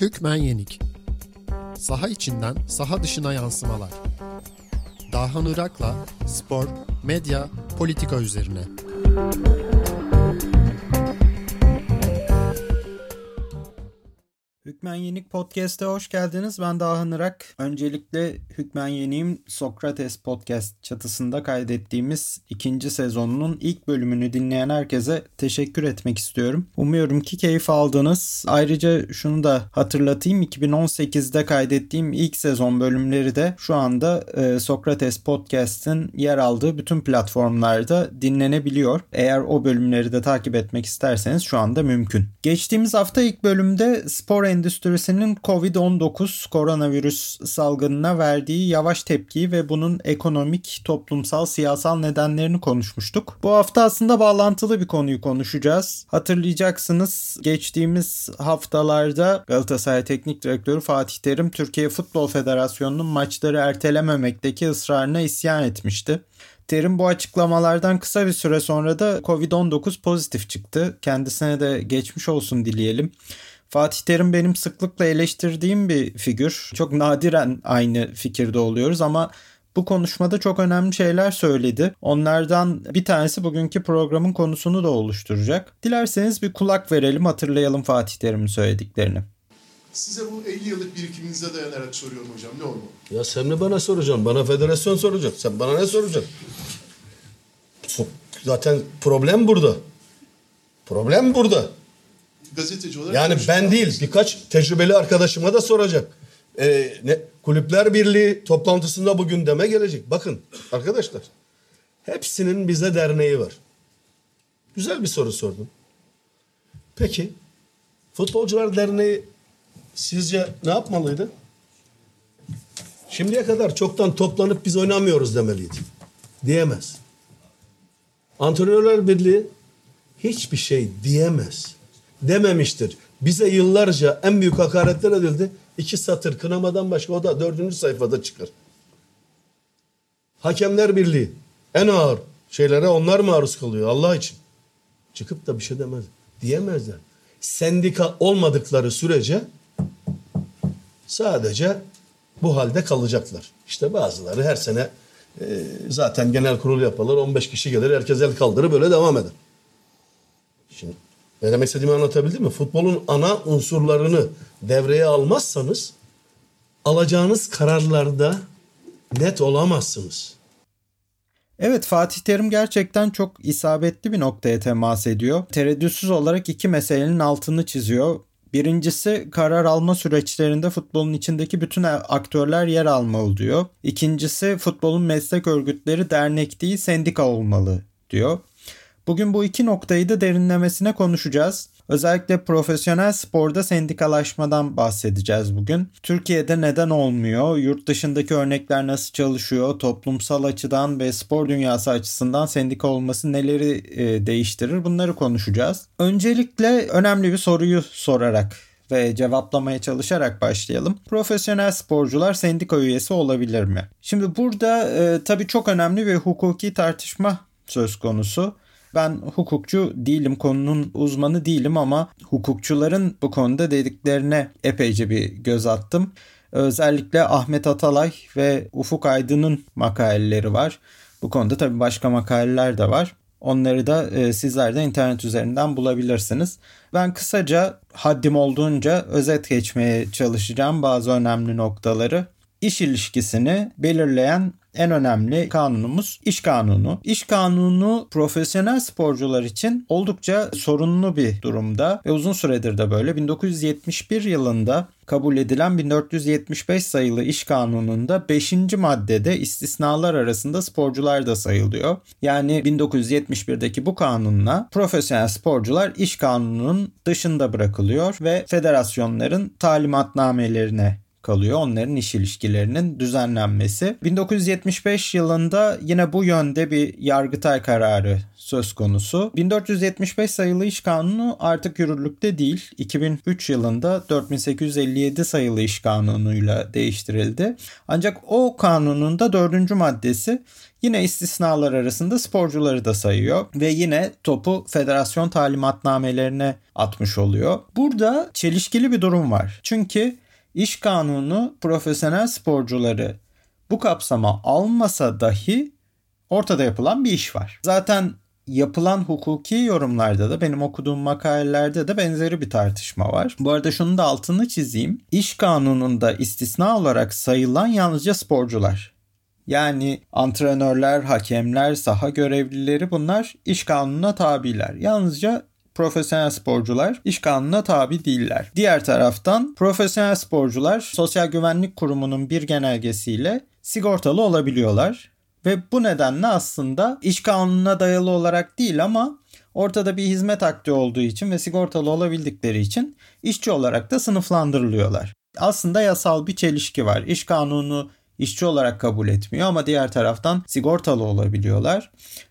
Hükmen Yenik Saha içinden saha dışına yansımalar. Dahan Irak'la spor, medya, politika üzerine. Hükmen Yenik Podcast'a hoş geldiniz. Ben Dahan Irak. Öncelikle Hükmen Yenik'im Sokrates Podcast çatısında kaydettiğimiz ikinci sezonunun ilk bölümünü dinleyen herkese teşekkür etmek istiyorum. Umuyorum ki keyif aldınız. Ayrıca şunu da hatırlatayım. 2018'de kaydettiğim ilk sezon bölümleri de şu anda e, Sokrates Podcast'ın yer aldığı bütün platformlarda dinlenebiliyor. Eğer o bölümleri de takip etmek isterseniz şu anda mümkün. Geçtiğimiz hafta ilk bölümde spor endüstrisinin Covid-19 koronavirüs salgınına verdiği yavaş tepkiyi ve bunun ekonomik, toplumsal, siyasal nedenlerini konuşmuştuk. Bu hafta aslında bağlantılı bir konuyu konuşacağız. Hatırlayacaksınız geçtiğimiz haftalarda Galatasaray Teknik Direktörü Fatih Terim Türkiye Futbol Federasyonu'nun maçları ertelememekteki ısrarına isyan etmişti. Terim bu açıklamalardan kısa bir süre sonra da Covid-19 pozitif çıktı. Kendisine de geçmiş olsun dileyelim. Fatih Terim benim sıklıkla eleştirdiğim bir figür. Çok nadiren aynı fikirde oluyoruz ama bu konuşmada çok önemli şeyler söyledi. Onlardan bir tanesi bugünkü programın konusunu da oluşturacak. Dilerseniz bir kulak verelim hatırlayalım Fatih Terim'in söylediklerini. Size bu 50 yıllık birikiminize dayanarak soruyorum hocam ne oldu? Ya sen mi bana soracaksın? Bana federasyon soracak. Sen bana ne soracaksın? Zaten problem burada. Problem burada. Gazeteci olarak... Yani ben değil birkaç tecrübeli arkadaşıma da soracak. Ee, ne, Kulüpler Birliği toplantısında bu gündeme gelecek. Bakın arkadaşlar hepsinin bize derneği var. Güzel bir soru sordum. Peki Futbolcular Derneği sizce ne yapmalıydı? Şimdiye kadar çoktan toplanıp biz oynamıyoruz demeliydi. Diyemez. Antrenörler Birliği hiçbir şey diyemez. Dememiştir. Bize yıllarca en büyük hakaretler edildi. İki satır kınamadan başka o da dördüncü sayfada çıkar. Hakemler Birliği en ağır şeylere onlar maruz kalıyor Allah için. Çıkıp da bir şey demez. Diyemezler. Sendika olmadıkları sürece sadece bu halde kalacaklar. İşte bazıları her sene e, zaten genel kurul yaparlar. 15 kişi gelir herkes el kaldırır böyle devam eder. Şimdi ne demek istediğimi anlatabildim mi? Futbolun ana unsurlarını devreye almazsanız alacağınız kararlarda net olamazsınız. Evet Fatih Terim gerçekten çok isabetli bir noktaya temas ediyor. Tereddütsüz olarak iki meselenin altını çiziyor. Birincisi karar alma süreçlerinde futbolun içindeki bütün aktörler yer almalı diyor. İkincisi futbolun meslek örgütleri dernek değil sendika olmalı diyor. Bugün bu iki noktayı da derinlemesine konuşacağız. Özellikle profesyonel sporda sendikalaşmadan bahsedeceğiz bugün. Türkiye'de neden olmuyor? Yurt dışındaki örnekler nasıl çalışıyor? Toplumsal açıdan ve spor dünyası açısından sendika olması neleri e, değiştirir? Bunları konuşacağız. Öncelikle önemli bir soruyu sorarak ve cevaplamaya çalışarak başlayalım. Profesyonel sporcular sendika üyesi olabilir mi? Şimdi burada e, tabii çok önemli bir hukuki tartışma söz konusu. Ben hukukçu değilim, konunun uzmanı değilim ama hukukçuların bu konuda dediklerine epeyce bir göz attım. Özellikle Ahmet Atalay ve Ufuk Aydın'ın makaleleri var. Bu konuda tabii başka makaleler de var. Onları da e, sizler de internet üzerinden bulabilirsiniz. Ben kısaca haddim olduğunca özet geçmeye çalışacağım bazı önemli noktaları. İş ilişkisini belirleyen en önemli kanunumuz iş kanunu. İş kanunu profesyonel sporcular için oldukça sorunlu bir durumda ve uzun süredir de böyle. 1971 yılında kabul edilen 1475 sayılı iş kanununda 5. maddede istisnalar arasında sporcular da sayılıyor. Yani 1971'deki bu kanunla profesyonel sporcular iş kanununun dışında bırakılıyor ve federasyonların talimatnamelerine kalıyor. Onların iş ilişkilerinin düzenlenmesi. 1975 yılında yine bu yönde bir Yargıtay kararı söz konusu. 1475 sayılı iş kanunu artık yürürlükte değil. 2003 yılında 4857 sayılı iş kanunuyla değiştirildi. Ancak o kanunun da dördüncü maddesi Yine istisnalar arasında sporcuları da sayıyor ve yine topu federasyon talimatnamelerine atmış oluyor. Burada çelişkili bir durum var. Çünkü iş kanunu profesyonel sporcuları bu kapsama almasa dahi ortada yapılan bir iş var. Zaten yapılan hukuki yorumlarda da benim okuduğum makalelerde de benzeri bir tartışma var. Bu arada şunu da altını çizeyim. İş kanununda istisna olarak sayılan yalnızca sporcular. Yani antrenörler, hakemler, saha görevlileri bunlar iş kanununa tabiler. Yalnızca profesyonel sporcular iş kanununa tabi değiller. Diğer taraftan profesyonel sporcular Sosyal Güvenlik Kurumu'nun bir genelgesiyle sigortalı olabiliyorlar. Ve bu nedenle aslında iş kanununa dayalı olarak değil ama ortada bir hizmet akti olduğu için ve sigortalı olabildikleri için işçi olarak da sınıflandırılıyorlar. Aslında yasal bir çelişki var. İş kanunu işçi olarak kabul etmiyor ama diğer taraftan sigortalı olabiliyorlar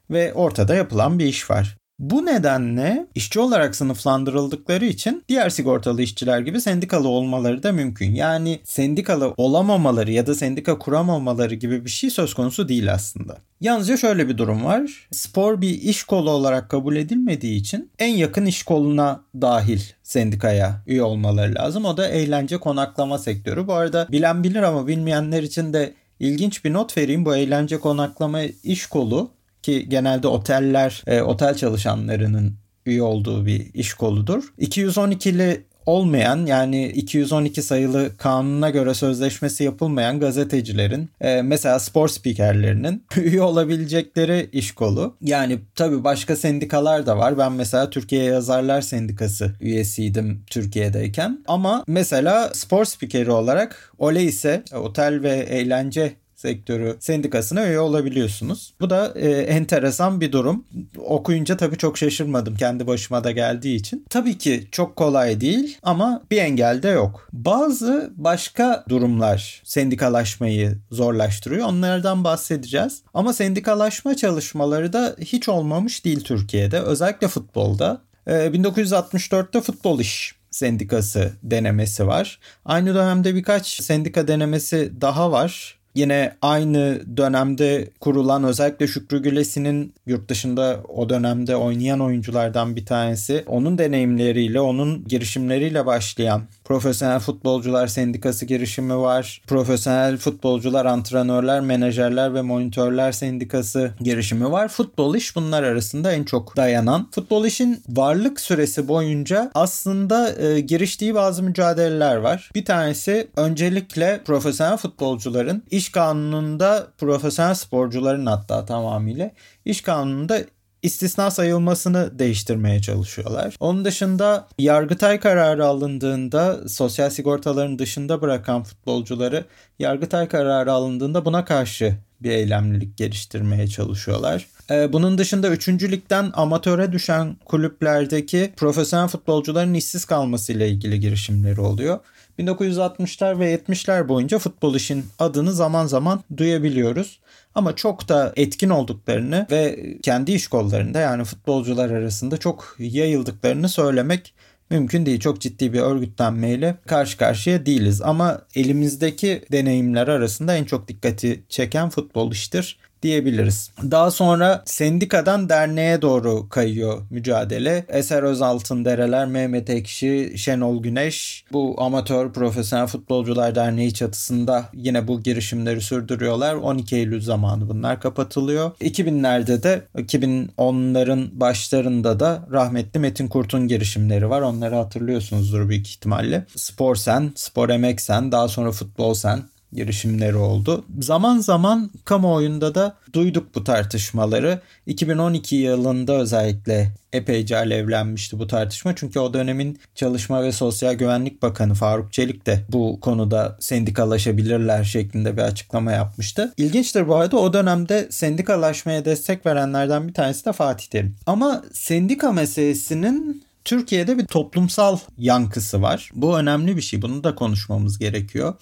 ve ortada yapılan bir iş var. Bu nedenle işçi olarak sınıflandırıldıkları için diğer sigortalı işçiler gibi sendikalı olmaları da mümkün. Yani sendikalı olamamaları ya da sendika kuramamaları gibi bir şey söz konusu değil aslında. Yalnızca şöyle bir durum var. Spor bir iş kolu olarak kabul edilmediği için en yakın iş koluna dahil sendikaya üye olmaları lazım. O da eğlence konaklama sektörü. Bu arada bilen bilir ama bilmeyenler için de ilginç bir not vereyim. Bu eğlence konaklama iş kolu ki genelde oteller, e, otel çalışanlarının üye olduğu bir iş koludur. 212'li olmayan yani 212 sayılı kanuna göre sözleşmesi yapılmayan gazetecilerin e, mesela spor spikerlerinin üye olabilecekleri iş kolu. Yani tabii başka sendikalar da var. Ben mesela Türkiye Yazarlar Sendikası üyesiydim Türkiye'deyken. Ama mesela spor spikeri olarak OLE ise otel ve eğlence sektörü sendikasına üye olabiliyorsunuz. Bu da e, enteresan bir durum. Okuyunca tabii çok şaşırmadım kendi başıma da geldiği için. Tabii ki çok kolay değil ama bir engel de yok. Bazı başka durumlar sendikalaşmayı zorlaştırıyor. Onlardan bahsedeceğiz. Ama sendikalaşma çalışmaları da hiç olmamış değil Türkiye'de. Özellikle futbolda. E, 1964'te futbol iş sendikası denemesi var. Aynı dönemde birkaç sendika denemesi daha var. Yine aynı dönemde kurulan özellikle Şükrü Gülesi'nin yurt dışında o dönemde oynayan oyunculardan bir tanesi. Onun deneyimleriyle, onun girişimleriyle başlayan Profesyonel Futbolcular Sendikası girişimi var. Profesyonel Futbolcular, Antrenörler, Menajerler ve Monitörler Sendikası girişimi var. Futbol iş bunlar arasında en çok dayanan. Futbol işin varlık süresi boyunca aslında e, giriştiği bazı mücadeleler var. Bir tanesi öncelikle profesyonel futbolcuların iş kanununda profesyonel sporcuların hatta tamamıyla iş kanununda istisna sayılmasını değiştirmeye çalışıyorlar. Onun dışında Yargıtay kararı alındığında sosyal sigortaların dışında bırakan futbolcuları Yargıtay kararı alındığında buna karşı bir eylemlilik geliştirmeye çalışıyorlar. Ee, bunun dışında 3. ligden amatöre düşen kulüplerdeki profesyonel futbolcuların işsiz kalması ile ilgili girişimleri oluyor. 1960'lar ve 70'ler boyunca futbol işin adını zaman zaman duyabiliyoruz. Ama çok da etkin olduklarını ve kendi iş kollarında yani futbolcular arasında çok yayıldıklarını söylemek mümkün değil. Çok ciddi bir örgütlenmeyle karşı karşıya değiliz. Ama elimizdeki deneyimler arasında en çok dikkati çeken futbol iştir diyebiliriz. Daha sonra sendikadan derneğe doğru kayıyor mücadele. Eser Özaltın Dereler, Mehmet Ekşi, Şenol Güneş bu amatör profesyonel futbolcular derneği çatısında yine bu girişimleri sürdürüyorlar. 12 Eylül zamanı bunlar kapatılıyor. 2000'lerde de 2010'ların başlarında da rahmetli Metin Kurt'un girişimleri var. Onları hatırlıyorsunuzdur büyük ihtimalle. Spor Sen, Spor Emek Sen, daha sonra Futbol Sen girişimleri oldu. Zaman zaman kamuoyunda da duyduk bu tartışmaları. 2012 yılında özellikle epeyce alevlenmişti bu tartışma. Çünkü o dönemin Çalışma ve Sosyal Güvenlik Bakanı Faruk Çelik de bu konuda sendikalaşabilirler şeklinde bir açıklama yapmıştı. İlginçtir bu arada o dönemde sendikalaşmaya destek verenlerden bir tanesi de Fatih Terim. Ama sendika meselesinin Türkiye'de bir toplumsal yankısı var. Bu önemli bir şey. Bunu da konuşmamız gerekiyor.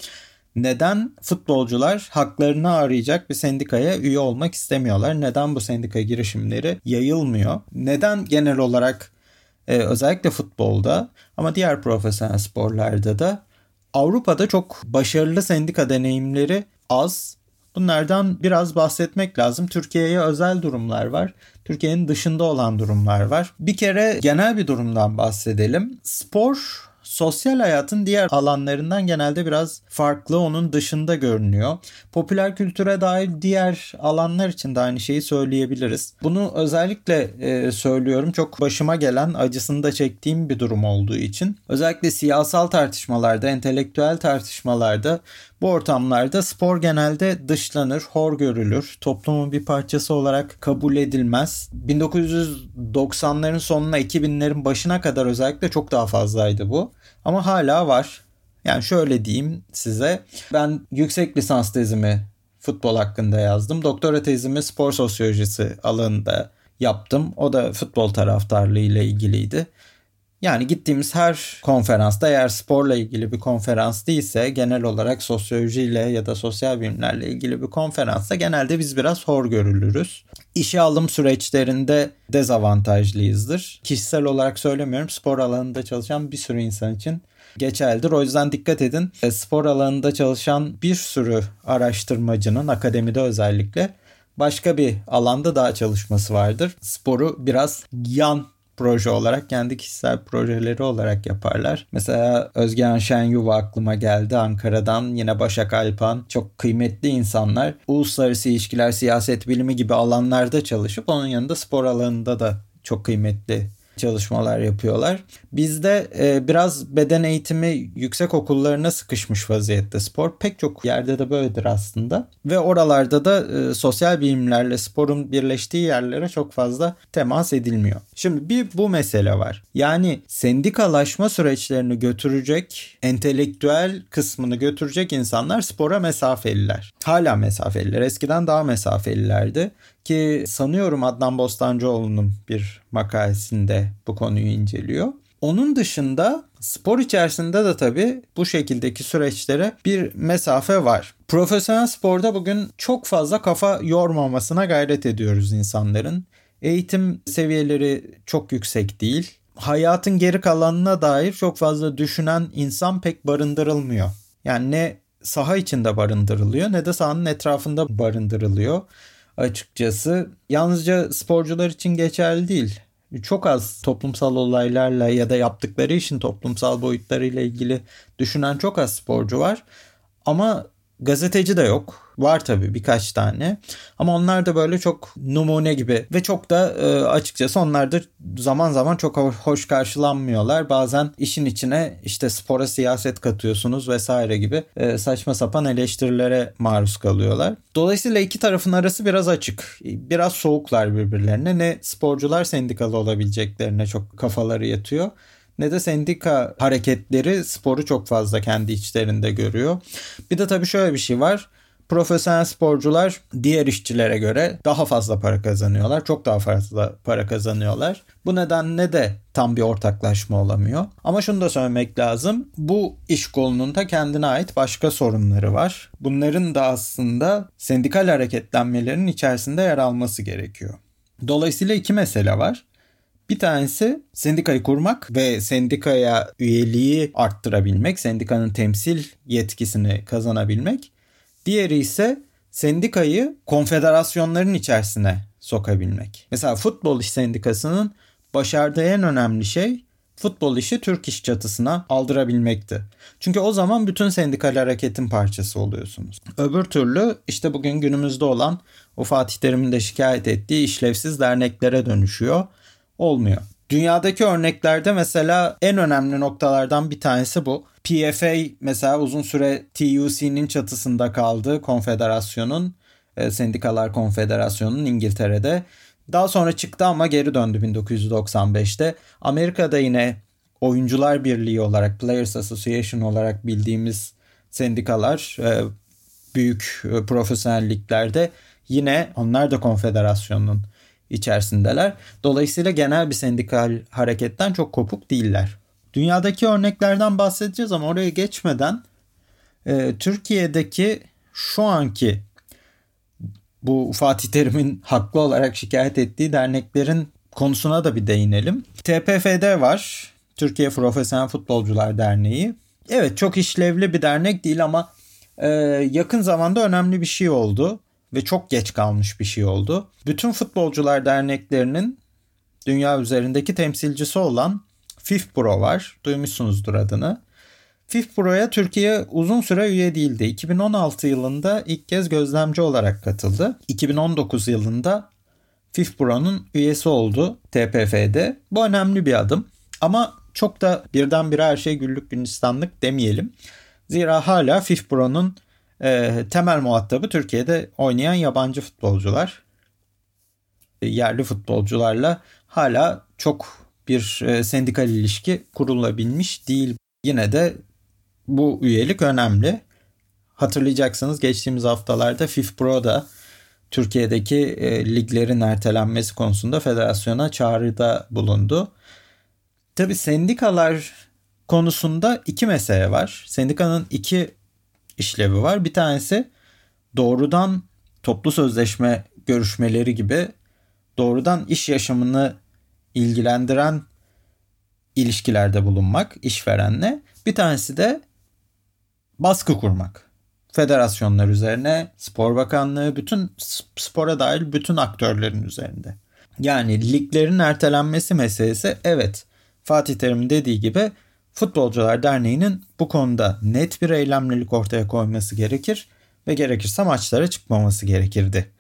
Neden futbolcular haklarını arayacak bir sendikaya üye olmak istemiyorlar? Neden bu sendika girişimleri yayılmıyor? Neden genel olarak e, özellikle futbolda ama diğer profesyonel sporlarda da Avrupa'da çok başarılı sendika deneyimleri az. Bunlardan biraz bahsetmek lazım. Türkiye'ye özel durumlar var. Türkiye'nin dışında olan durumlar var. Bir kere genel bir durumdan bahsedelim. Spor sosyal hayatın diğer alanlarından genelde biraz farklı, onun dışında görünüyor. Popüler kültüre dair diğer alanlar için de aynı şeyi söyleyebiliriz. Bunu özellikle e, söylüyorum. Çok başıma gelen, acısını da çektiğim bir durum olduğu için. Özellikle siyasal tartışmalarda, entelektüel tartışmalarda bu ortamlarda spor genelde dışlanır, hor görülür, toplumun bir parçası olarak kabul edilmez. 1990'ların sonuna 2000'lerin başına kadar özellikle çok daha fazlaydı bu. Ama hala var. Yani şöyle diyeyim size. Ben yüksek lisans tezimi futbol hakkında yazdım. Doktora tezimi spor sosyolojisi alanında yaptım. O da futbol taraftarlığı ile ilgiliydi. Yani gittiğimiz her konferansta eğer sporla ilgili bir konferans değilse genel olarak sosyolojiyle ya da sosyal bilimlerle ilgili bir konferansta genelde biz biraz hor görülürüz. İşe alım süreçlerinde dezavantajlıyızdır. Kişisel olarak söylemiyorum spor alanında çalışan bir sürü insan için geçerlidir. O yüzden dikkat edin. E, spor alanında çalışan bir sürü araştırmacının akademide özellikle başka bir alanda daha çalışması vardır. Sporu biraz yan proje olarak kendi kişisel projeleri olarak yaparlar. Mesela Özgen Şenyuva aklıma geldi. Ankara'dan yine Başak Alpan. Çok kıymetli insanlar. Uluslararası ilişkiler siyaset bilimi gibi alanlarda çalışıp onun yanında spor alanında da çok kıymetli çalışmalar yapıyorlar. Bizde e, biraz beden eğitimi yüksek okullarına sıkışmış vaziyette spor. Pek çok yerde de böyledir aslında. Ve oralarda da e, sosyal bilimlerle sporun birleştiği yerlere çok fazla temas edilmiyor. Şimdi bir bu mesele var. Yani sendikalaşma süreçlerini götürecek, entelektüel kısmını götürecek insanlar spora mesafeliler. Hala mesafeliler. Eskiden daha mesafelilerdi. Ki sanıyorum Adnan Bostancıoğlu'nun bir makalesinde bu konuyu inceliyor. Onun dışında spor içerisinde de tabii bu şekildeki süreçlere bir mesafe var. Profesyonel sporda bugün çok fazla kafa yormamasına gayret ediyoruz insanların. Eğitim seviyeleri çok yüksek değil. Hayatın geri kalanına dair çok fazla düşünen insan pek barındırılmıyor. Yani ne saha içinde barındırılıyor ne de sahanın etrafında barındırılıyor açıkçası. Yalnızca sporcular için geçerli değil. Çok az toplumsal olaylarla ya da yaptıkları işin toplumsal boyutlarıyla ilgili düşünen çok az sporcu var. Ama gazeteci de yok. Var tabii birkaç tane. Ama onlar da böyle çok numune gibi ve çok da e, açıkçası onlar da zaman zaman çok hoş karşılanmıyorlar. Bazen işin içine işte spora siyaset katıyorsunuz vesaire gibi e, saçma sapan eleştirilere maruz kalıyorlar. Dolayısıyla iki tarafın arası biraz açık. Biraz soğuklar birbirlerine. Ne sporcular sendikalı olabileceklerine çok kafaları yatıyor ne de sendika hareketleri sporu çok fazla kendi içlerinde görüyor. Bir de tabii şöyle bir şey var profesyonel sporcular diğer işçilere göre daha fazla para kazanıyorlar. Çok daha fazla para kazanıyorlar. Bu nedenle de tam bir ortaklaşma olamıyor. Ama şunu da söylemek lazım. Bu iş kolunun da kendine ait başka sorunları var. Bunların da aslında sendikal hareketlenmelerin içerisinde yer alması gerekiyor. Dolayısıyla iki mesele var. Bir tanesi sendikayı kurmak ve sendikaya üyeliği arttırabilmek, sendikanın temsil yetkisini kazanabilmek. Diğeri ise sendikayı konfederasyonların içerisine sokabilmek. Mesela futbol iş sendikasının başardığı en önemli şey futbol işi Türk iş çatısına aldırabilmekti. Çünkü o zaman bütün sendikal hareketin parçası oluyorsunuz. Öbür türlü işte bugün günümüzde olan o Fatih Terim'in de şikayet ettiği işlevsiz derneklere dönüşüyor. Olmuyor. Dünyadaki örneklerde mesela en önemli noktalardan bir tanesi bu. PFA mesela uzun süre TUC'nin çatısında kaldı konfederasyonun, e, Sendikalar Konfederasyonu'nun İngiltere'de. Daha sonra çıktı ama geri döndü 1995'te. Amerika'da yine Oyuncular Birliği olarak, Players Association olarak bildiğimiz sendikalar e, büyük e, profesyonelliklerde yine onlar da konfederasyonun içerisindeler. Dolayısıyla genel bir sendikal hareketten çok kopuk değiller. Dünyadaki örneklerden bahsedeceğiz ama oraya geçmeden e, Türkiye'deki şu anki bu Fatih Terim'in haklı olarak şikayet ettiği derneklerin konusuna da bir değinelim. TPFD var. Türkiye Profesyonel Futbolcular Derneği. Evet çok işlevli bir dernek değil ama e, yakın zamanda önemli bir şey oldu ve çok geç kalmış bir şey oldu. Bütün futbolcular derneklerinin dünya üzerindeki temsilcisi olan FIFPro var. Duymuşsunuzdur adını. FIFPro'ya Türkiye uzun süre üye değildi. 2016 yılında ilk kez gözlemci olarak katıldı. 2019 yılında FIFPro'nun üyesi oldu TPF'de. Bu önemli bir adım. Ama çok da birdenbire her şey güllük gülistanlık demeyelim. Zira hala FIFPro'nun e, temel muhatabı Türkiye'de oynayan yabancı futbolcular. E, yerli futbolcularla hala çok bir e, sendikal ilişki kurulabilmiş değil. Yine de bu üyelik önemli. Hatırlayacaksınız geçtiğimiz haftalarda FIFPro da Türkiye'deki e, liglerin ertelenmesi konusunda federasyona çağrıda bulundu. Tabi sendikalar konusunda iki mesele var. Sendikanın iki işlevi var. Bir tanesi doğrudan toplu sözleşme görüşmeleri gibi doğrudan iş yaşamını ilgilendiren ilişkilerde bulunmak işverenle. Bir tanesi de baskı kurmak. Federasyonlar üzerine, spor bakanlığı, bütün spora dahil bütün aktörlerin üzerinde. Yani liglerin ertelenmesi meselesi evet Fatih Terim'in dediği gibi Futbolcular Derneği'nin bu konuda net bir eylemlilik ortaya koyması gerekir ve gerekirse maçlara çıkmaması gerekirdi.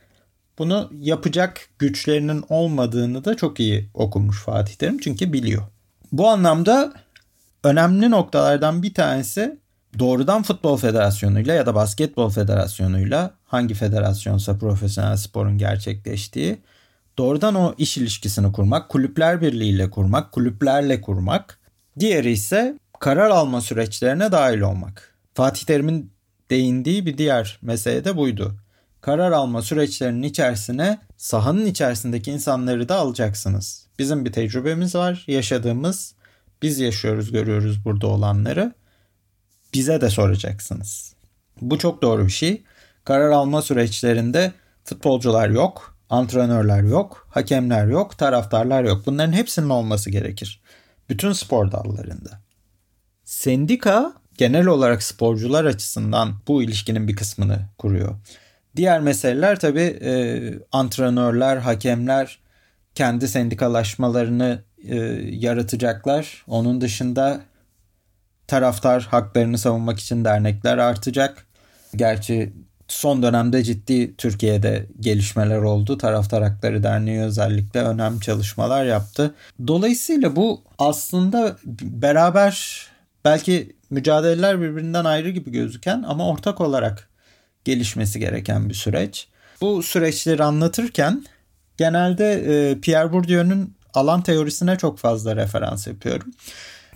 Bunu yapacak güçlerinin olmadığını da çok iyi okumuş Fatih Terim çünkü biliyor. Bu anlamda önemli noktalardan bir tanesi doğrudan futbol federasyonuyla ya da basketbol federasyonuyla hangi federasyonsa profesyonel sporun gerçekleştiği doğrudan o iş ilişkisini kurmak, kulüpler birliğiyle kurmak, kulüplerle kurmak. Diğeri ise karar alma süreçlerine dahil olmak. Fatih Terim'in değindiği bir diğer mesele de buydu. Karar alma süreçlerinin içerisine sahanın içerisindeki insanları da alacaksınız. Bizim bir tecrübemiz var, yaşadığımız. Biz yaşıyoruz, görüyoruz burada olanları. Bize de soracaksınız. Bu çok doğru bir şey. Karar alma süreçlerinde futbolcular yok, Antrenörler yok, hakemler yok, taraftarlar yok. Bunların hepsinin olması gerekir. Bütün spor dallarında. Sendika genel olarak sporcular açısından bu ilişkinin bir kısmını kuruyor. Diğer meseleler tabii e, antrenörler, hakemler kendi sendikalaşmalarını e, yaratacaklar. Onun dışında taraftar haklarını savunmak için dernekler artacak. Gerçi son dönemde ciddi Türkiye'de gelişmeler oldu. Taraftar Hakları Derneği özellikle önemli çalışmalar yaptı. Dolayısıyla bu aslında beraber belki mücadeleler birbirinden ayrı gibi gözüken ama ortak olarak gelişmesi gereken bir süreç. Bu süreçleri anlatırken genelde e, Pierre Bourdieu'nun alan teorisine çok fazla referans yapıyorum.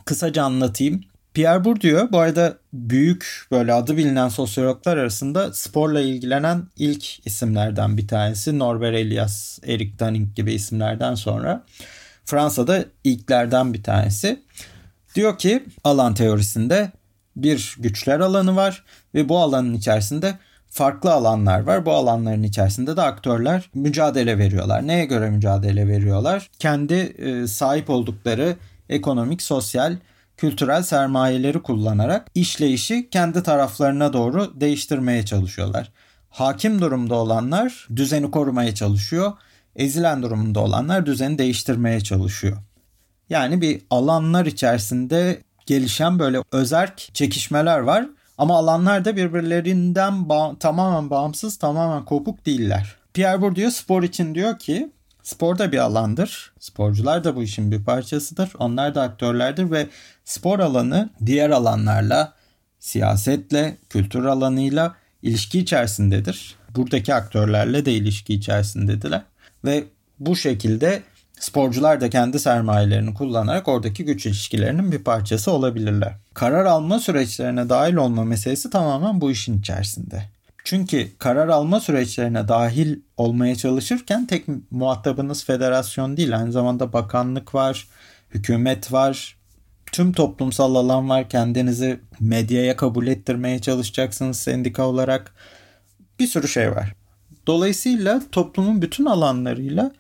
Kısaca anlatayım. Pierre Bourdieu bu arada büyük böyle adı bilinen sosyologlar arasında sporla ilgilenen ilk isimlerden bir tanesi. Norbert Elias, Eric Dunning gibi isimlerden sonra Fransa'da ilklerden bir tanesi. Diyor ki alan teorisinde bir güçler alanı var ve bu alanın içerisinde farklı alanlar var. Bu alanların içerisinde de aktörler mücadele veriyorlar. Neye göre mücadele veriyorlar? Kendi e, sahip oldukları ekonomik, sosyal kültürel sermayeleri kullanarak işleyişi kendi taraflarına doğru değiştirmeye çalışıyorlar. Hakim durumda olanlar düzeni korumaya çalışıyor. Ezilen durumunda olanlar düzeni değiştirmeye çalışıyor. Yani bir alanlar içerisinde gelişen böyle özerk çekişmeler var. Ama alanlar da birbirlerinden ba- tamamen bağımsız, tamamen kopuk değiller. Pierre Bourdieu spor için diyor ki Spor da bir alandır. Sporcular da bu işin bir parçasıdır. Onlar da aktörlerdir ve spor alanı diğer alanlarla, siyasetle, kültür alanıyla ilişki içerisindedir. Buradaki aktörlerle de ilişki içerisindediler. Ve bu şekilde sporcular da kendi sermayelerini kullanarak oradaki güç ilişkilerinin bir parçası olabilirler. Karar alma süreçlerine dahil olma meselesi tamamen bu işin içerisinde. Çünkü karar alma süreçlerine dahil olmaya çalışırken tek muhatabınız federasyon değil. Aynı zamanda bakanlık var, hükümet var, tüm toplumsal alan var. Kendinizi medyaya kabul ettirmeye çalışacaksınız sendika olarak. Bir sürü şey var. Dolayısıyla toplumun bütün alanlarıyla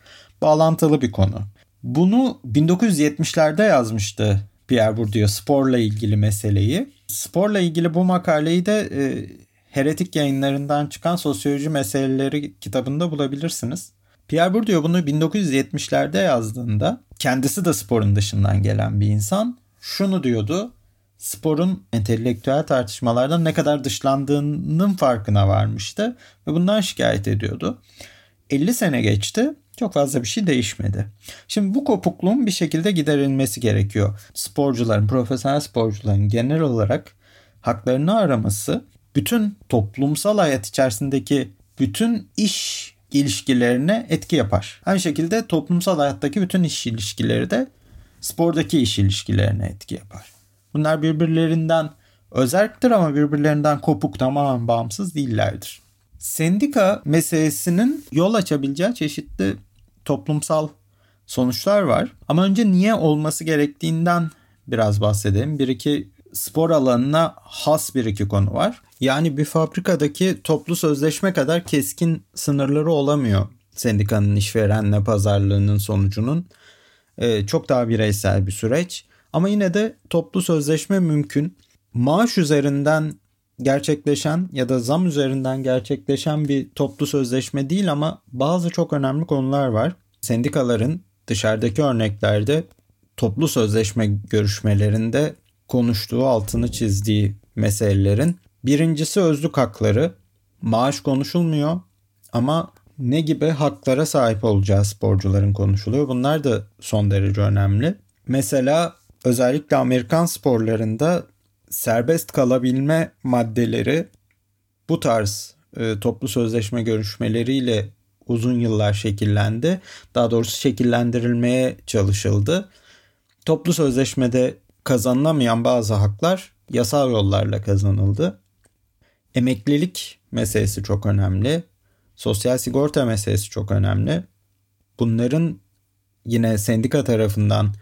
bağlantılı bir konu. Bunu 1970'lerde yazmıştı Pierre Bourdieu sporla ilgili meseleyi. Sporla ilgili bu makaleyi de e, Heretik yayınlarından çıkan Sosyoloji Meseleleri kitabında bulabilirsiniz. Pierre Bourdieu bunu 1970'lerde yazdığında kendisi de sporun dışından gelen bir insan şunu diyordu. Sporun entelektüel tartışmalardan ne kadar dışlandığının farkına varmıştı ve bundan şikayet ediyordu. 50 sene geçti. Çok fazla bir şey değişmedi. Şimdi bu kopukluğun bir şekilde giderilmesi gerekiyor. Sporcuların, profesyonel sporcuların genel olarak haklarını araması bütün toplumsal hayat içerisindeki bütün iş ilişkilerine etki yapar. Aynı şekilde toplumsal hayattaki bütün iş ilişkileri de spordaki iş ilişkilerine etki yapar. Bunlar birbirlerinden özerktir ama birbirlerinden kopuk tamamen bağımsız değillerdir. Sendika meselesinin yol açabileceği çeşitli toplumsal sonuçlar var. Ama önce niye olması gerektiğinden biraz bahsedelim. Bir iki spor alanına has bir iki konu var. Yani bir fabrikadaki toplu sözleşme kadar keskin sınırları olamıyor sendikanın işverenle pazarlığının sonucunun. Ee, çok daha bireysel bir süreç. Ama yine de toplu sözleşme mümkün. Maaş üzerinden gerçekleşen ya da zam üzerinden gerçekleşen bir toplu sözleşme değil ama bazı çok önemli konular var. Sendikaların dışarıdaki örneklerde toplu sözleşme görüşmelerinde konuştuğu, altını çizdiği meselelerin birincisi özlük hakları. Maaş konuşulmuyor ama ne gibi haklara sahip olacağı sporcuların konuşuluyor. Bunlar da son derece önemli. Mesela özellikle Amerikan sporlarında serbest kalabilme maddeleri bu tarz e, toplu sözleşme görüşmeleriyle uzun yıllar şekillendi. Daha doğrusu şekillendirilmeye çalışıldı. Toplu sözleşmede kazanılamayan bazı haklar yasal yollarla kazanıldı. Emeklilik meselesi çok önemli. Sosyal sigorta meselesi çok önemli. Bunların yine sendika tarafından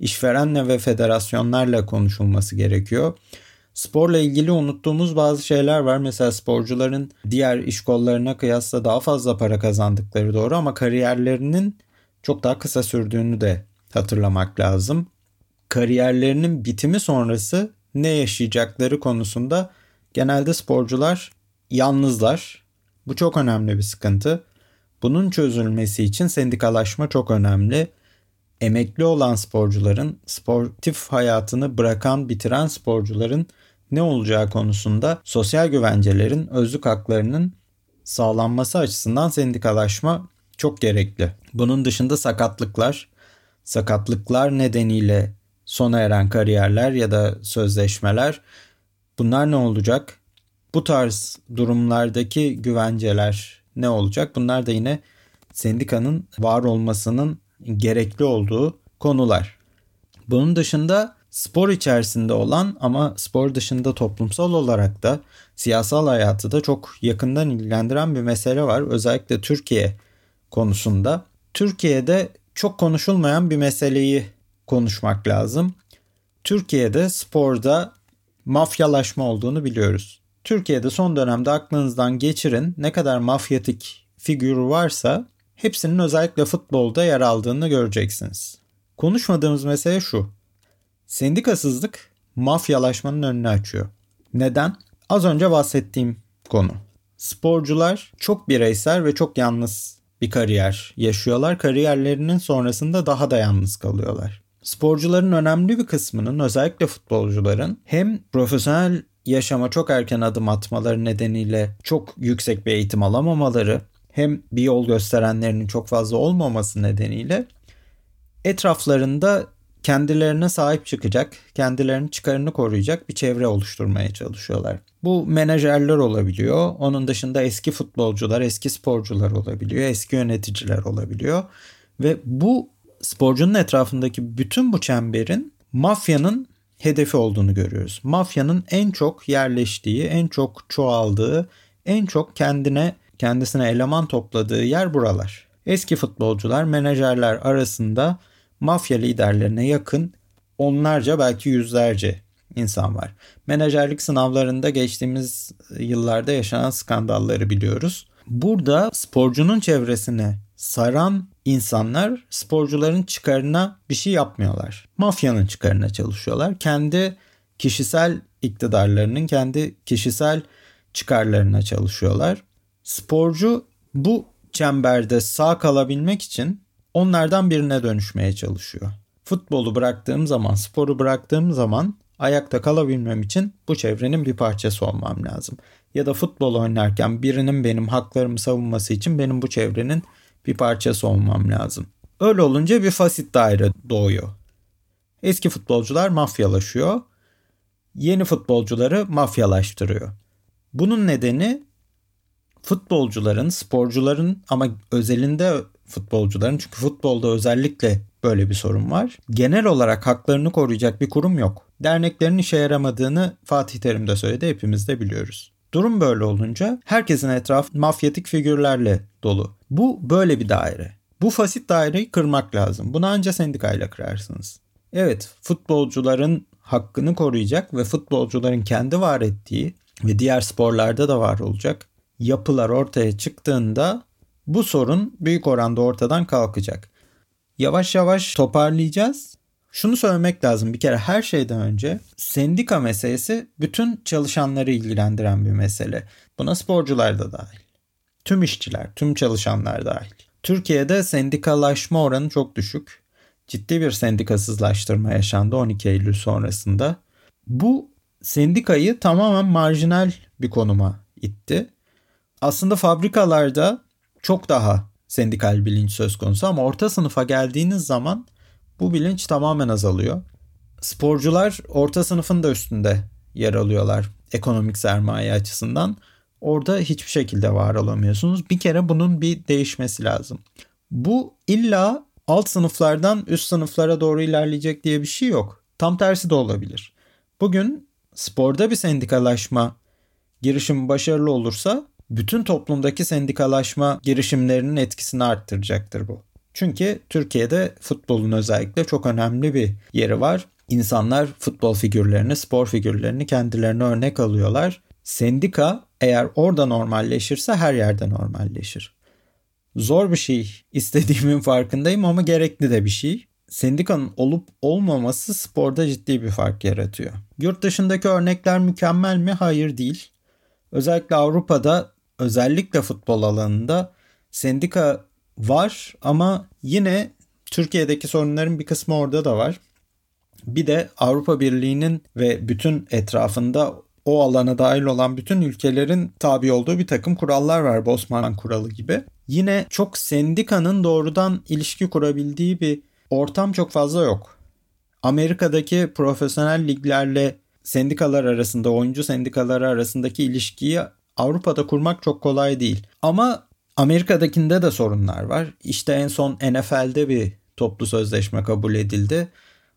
işverenle ve federasyonlarla konuşulması gerekiyor. Sporla ilgili unuttuğumuz bazı şeyler var. Mesela sporcuların diğer iş kollarına kıyasla daha fazla para kazandıkları doğru ama kariyerlerinin çok daha kısa sürdüğünü de hatırlamak lazım. Kariyerlerinin bitimi sonrası ne yaşayacakları konusunda genelde sporcular yalnızlar. Bu çok önemli bir sıkıntı. Bunun çözülmesi için sendikalaşma çok önemli emekli olan sporcuların, sportif hayatını bırakan, bitiren sporcuların ne olacağı konusunda sosyal güvencelerin, özlük haklarının sağlanması açısından sendikalaşma çok gerekli. Bunun dışında sakatlıklar, sakatlıklar nedeniyle sona eren kariyerler ya da sözleşmeler bunlar ne olacak? Bu tarz durumlardaki güvenceler ne olacak? Bunlar da yine sendikanın var olmasının gerekli olduğu konular. Bunun dışında spor içerisinde olan ama spor dışında toplumsal olarak da siyasal hayatı da çok yakından ilgilendiren bir mesele var. Özellikle Türkiye konusunda. Türkiye'de çok konuşulmayan bir meseleyi konuşmak lazım. Türkiye'de sporda mafyalaşma olduğunu biliyoruz. Türkiye'de son dönemde aklınızdan geçirin ne kadar mafyatik figür varsa hepsinin özellikle futbolda yer aldığını göreceksiniz. Konuşmadığımız mesele şu. Sendikasızlık mafyalaşmanın önünü açıyor. Neden? Az önce bahsettiğim konu. Sporcular çok bireysel ve çok yalnız bir kariyer yaşıyorlar. Kariyerlerinin sonrasında daha da yalnız kalıyorlar. Sporcuların önemli bir kısmının özellikle futbolcuların hem profesyonel yaşama çok erken adım atmaları nedeniyle çok yüksek bir eğitim alamamaları hem bir yol gösterenlerinin çok fazla olmaması nedeniyle etraflarında kendilerine sahip çıkacak, kendilerinin çıkarını koruyacak bir çevre oluşturmaya çalışıyorlar. Bu menajerler olabiliyor. Onun dışında eski futbolcular, eski sporcular olabiliyor, eski yöneticiler olabiliyor. Ve bu sporcunun etrafındaki bütün bu çemberin mafyanın hedefi olduğunu görüyoruz. Mafyanın en çok yerleştiği, en çok çoğaldığı, en çok kendine kendisine eleman topladığı yer buralar. Eski futbolcular, menajerler arasında mafya liderlerine yakın onlarca belki yüzlerce insan var. Menajerlik sınavlarında geçtiğimiz yıllarda yaşanan skandalları biliyoruz. Burada sporcunun çevresine saran insanlar sporcuların çıkarına bir şey yapmıyorlar. Mafyanın çıkarına çalışıyorlar. Kendi kişisel iktidarlarının, kendi kişisel çıkarlarına çalışıyorlar. Sporcu bu çemberde sağ kalabilmek için onlardan birine dönüşmeye çalışıyor. Futbolu bıraktığım zaman, sporu bıraktığım zaman ayakta kalabilmem için bu çevrenin bir parçası olmam lazım. Ya da futbol oynarken birinin benim haklarımı savunması için benim bu çevrenin bir parçası olmam lazım. Öyle olunca bir fasit daire doğuyor. Eski futbolcular mafyalaşıyor. Yeni futbolcuları mafyalaştırıyor. Bunun nedeni futbolcuların, sporcuların ama özelinde futbolcuların çünkü futbolda özellikle böyle bir sorun var. Genel olarak haklarını koruyacak bir kurum yok. Derneklerin işe yaramadığını Fatih Terim de söyledi hepimiz de biliyoruz. Durum böyle olunca herkesin etrafı mafyatik figürlerle dolu. Bu böyle bir daire. Bu fasit daireyi kırmak lazım. Bunu ancak sendikayla kırarsınız. Evet futbolcuların hakkını koruyacak ve futbolcuların kendi var ettiği ve diğer sporlarda da var olacak yapılar ortaya çıktığında bu sorun büyük oranda ortadan kalkacak. Yavaş yavaş toparlayacağız. Şunu söylemek lazım bir kere her şeyden önce sendika meselesi bütün çalışanları ilgilendiren bir mesele. Buna sporcular da dahil. Tüm işçiler, tüm çalışanlar dahil. Türkiye'de sendikalaşma oranı çok düşük. Ciddi bir sendikasızlaştırma yaşandı 12 Eylül sonrasında. Bu sendikayı tamamen marjinal bir konuma itti. Aslında fabrikalarda çok daha sendikal bilinç söz konusu ama orta sınıfa geldiğiniz zaman bu bilinç tamamen azalıyor. Sporcular orta sınıfın da üstünde yer alıyorlar ekonomik sermaye açısından. Orada hiçbir şekilde var olamıyorsunuz. Bir kere bunun bir değişmesi lazım. Bu illa alt sınıflardan üst sınıflara doğru ilerleyecek diye bir şey yok. Tam tersi de olabilir. Bugün sporda bir sendikalaşma girişim başarılı olursa bütün toplumdaki sendikalaşma girişimlerinin etkisini arttıracaktır bu. Çünkü Türkiye'de futbolun özellikle çok önemli bir yeri var. İnsanlar futbol figürlerini, spor figürlerini kendilerine örnek alıyorlar. Sendika eğer orada normalleşirse her yerde normalleşir. Zor bir şey istediğimin farkındayım ama gerekli de bir şey. Sendikanın olup olmaması sporda ciddi bir fark yaratıyor. Yurt dışındaki örnekler mükemmel mi? Hayır değil. Özellikle Avrupa'da özellikle futbol alanında sendika var ama yine Türkiye'deki sorunların bir kısmı orada da var. Bir de Avrupa Birliği'nin ve bütün etrafında o alana dahil olan bütün ülkelerin tabi olduğu bir takım kurallar var. Bosman kuralı gibi. Yine çok sendikanın doğrudan ilişki kurabildiği bir ortam çok fazla yok. Amerika'daki profesyonel liglerle sendikalar arasında, oyuncu sendikaları arasındaki ilişkiyi Avrupa'da kurmak çok kolay değil. Ama Amerika'dakinde de sorunlar var. İşte en son NFL'de bir toplu sözleşme kabul edildi.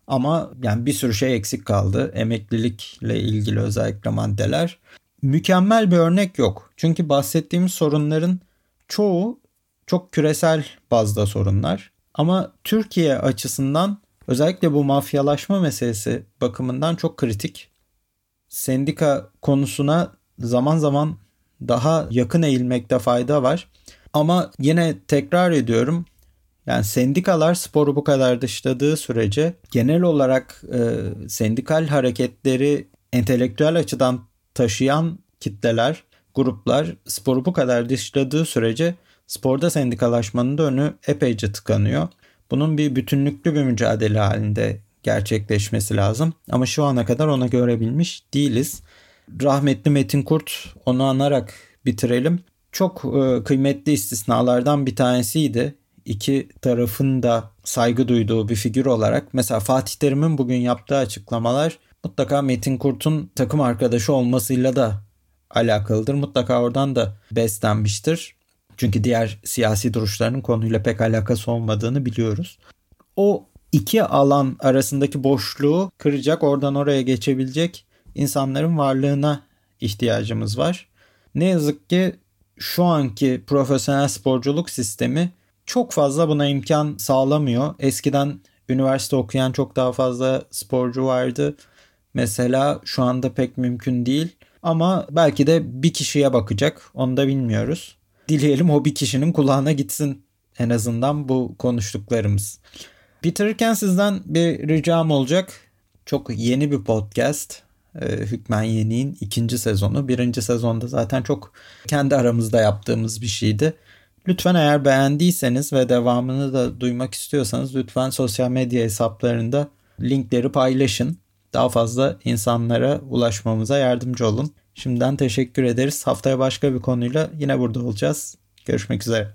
Ama yani bir sürü şey eksik kaldı. Emeklilikle ilgili özellikle maddeler. Mükemmel bir örnek yok. Çünkü bahsettiğimiz sorunların çoğu çok küresel bazda sorunlar. Ama Türkiye açısından özellikle bu mafyalaşma meselesi bakımından çok kritik. Sendika konusuna zaman zaman daha yakın eğilmekte fayda var. Ama yine tekrar ediyorum yani sendikalar sporu bu kadar dışladığı sürece genel olarak e, sendikal hareketleri entelektüel açıdan taşıyan kitleler, gruplar sporu bu kadar dışladığı sürece sporda sendikalaşmanın da önü epeyce tıkanıyor. Bunun bir bütünlüklü bir mücadele halinde gerçekleşmesi lazım. Ama şu ana kadar ona görebilmiş değiliz rahmetli Metin Kurt onu anarak bitirelim. Çok e, kıymetli istisnalardan bir tanesiydi. İki tarafın da saygı duyduğu bir figür olarak mesela Fatih Terim'in bugün yaptığı açıklamalar mutlaka Metin Kurt'un takım arkadaşı olmasıyla da alakalıdır. Mutlaka oradan da beslenmiştir. Çünkü diğer siyasi duruşlarının konuyla pek alakası olmadığını biliyoruz. O iki alan arasındaki boşluğu kıracak, oradan oraya geçebilecek insanların varlığına ihtiyacımız var. Ne yazık ki şu anki profesyonel sporculuk sistemi çok fazla buna imkan sağlamıyor. Eskiden üniversite okuyan çok daha fazla sporcu vardı. Mesela şu anda pek mümkün değil. Ama belki de bir kişiye bakacak. Onu da bilmiyoruz. Dileyelim o bir kişinin kulağına gitsin en azından bu konuştuklarımız. Bitirirken sizden bir ricam olacak. Çok yeni bir podcast. Ee, Hükmen Yeni'nin ikinci sezonu. Birinci sezonda zaten çok kendi aramızda yaptığımız bir şeydi. Lütfen eğer beğendiyseniz ve devamını da duymak istiyorsanız lütfen sosyal medya hesaplarında linkleri paylaşın. Daha fazla insanlara ulaşmamıza yardımcı olun. Şimdiden teşekkür ederiz. Haftaya başka bir konuyla yine burada olacağız. Görüşmek üzere.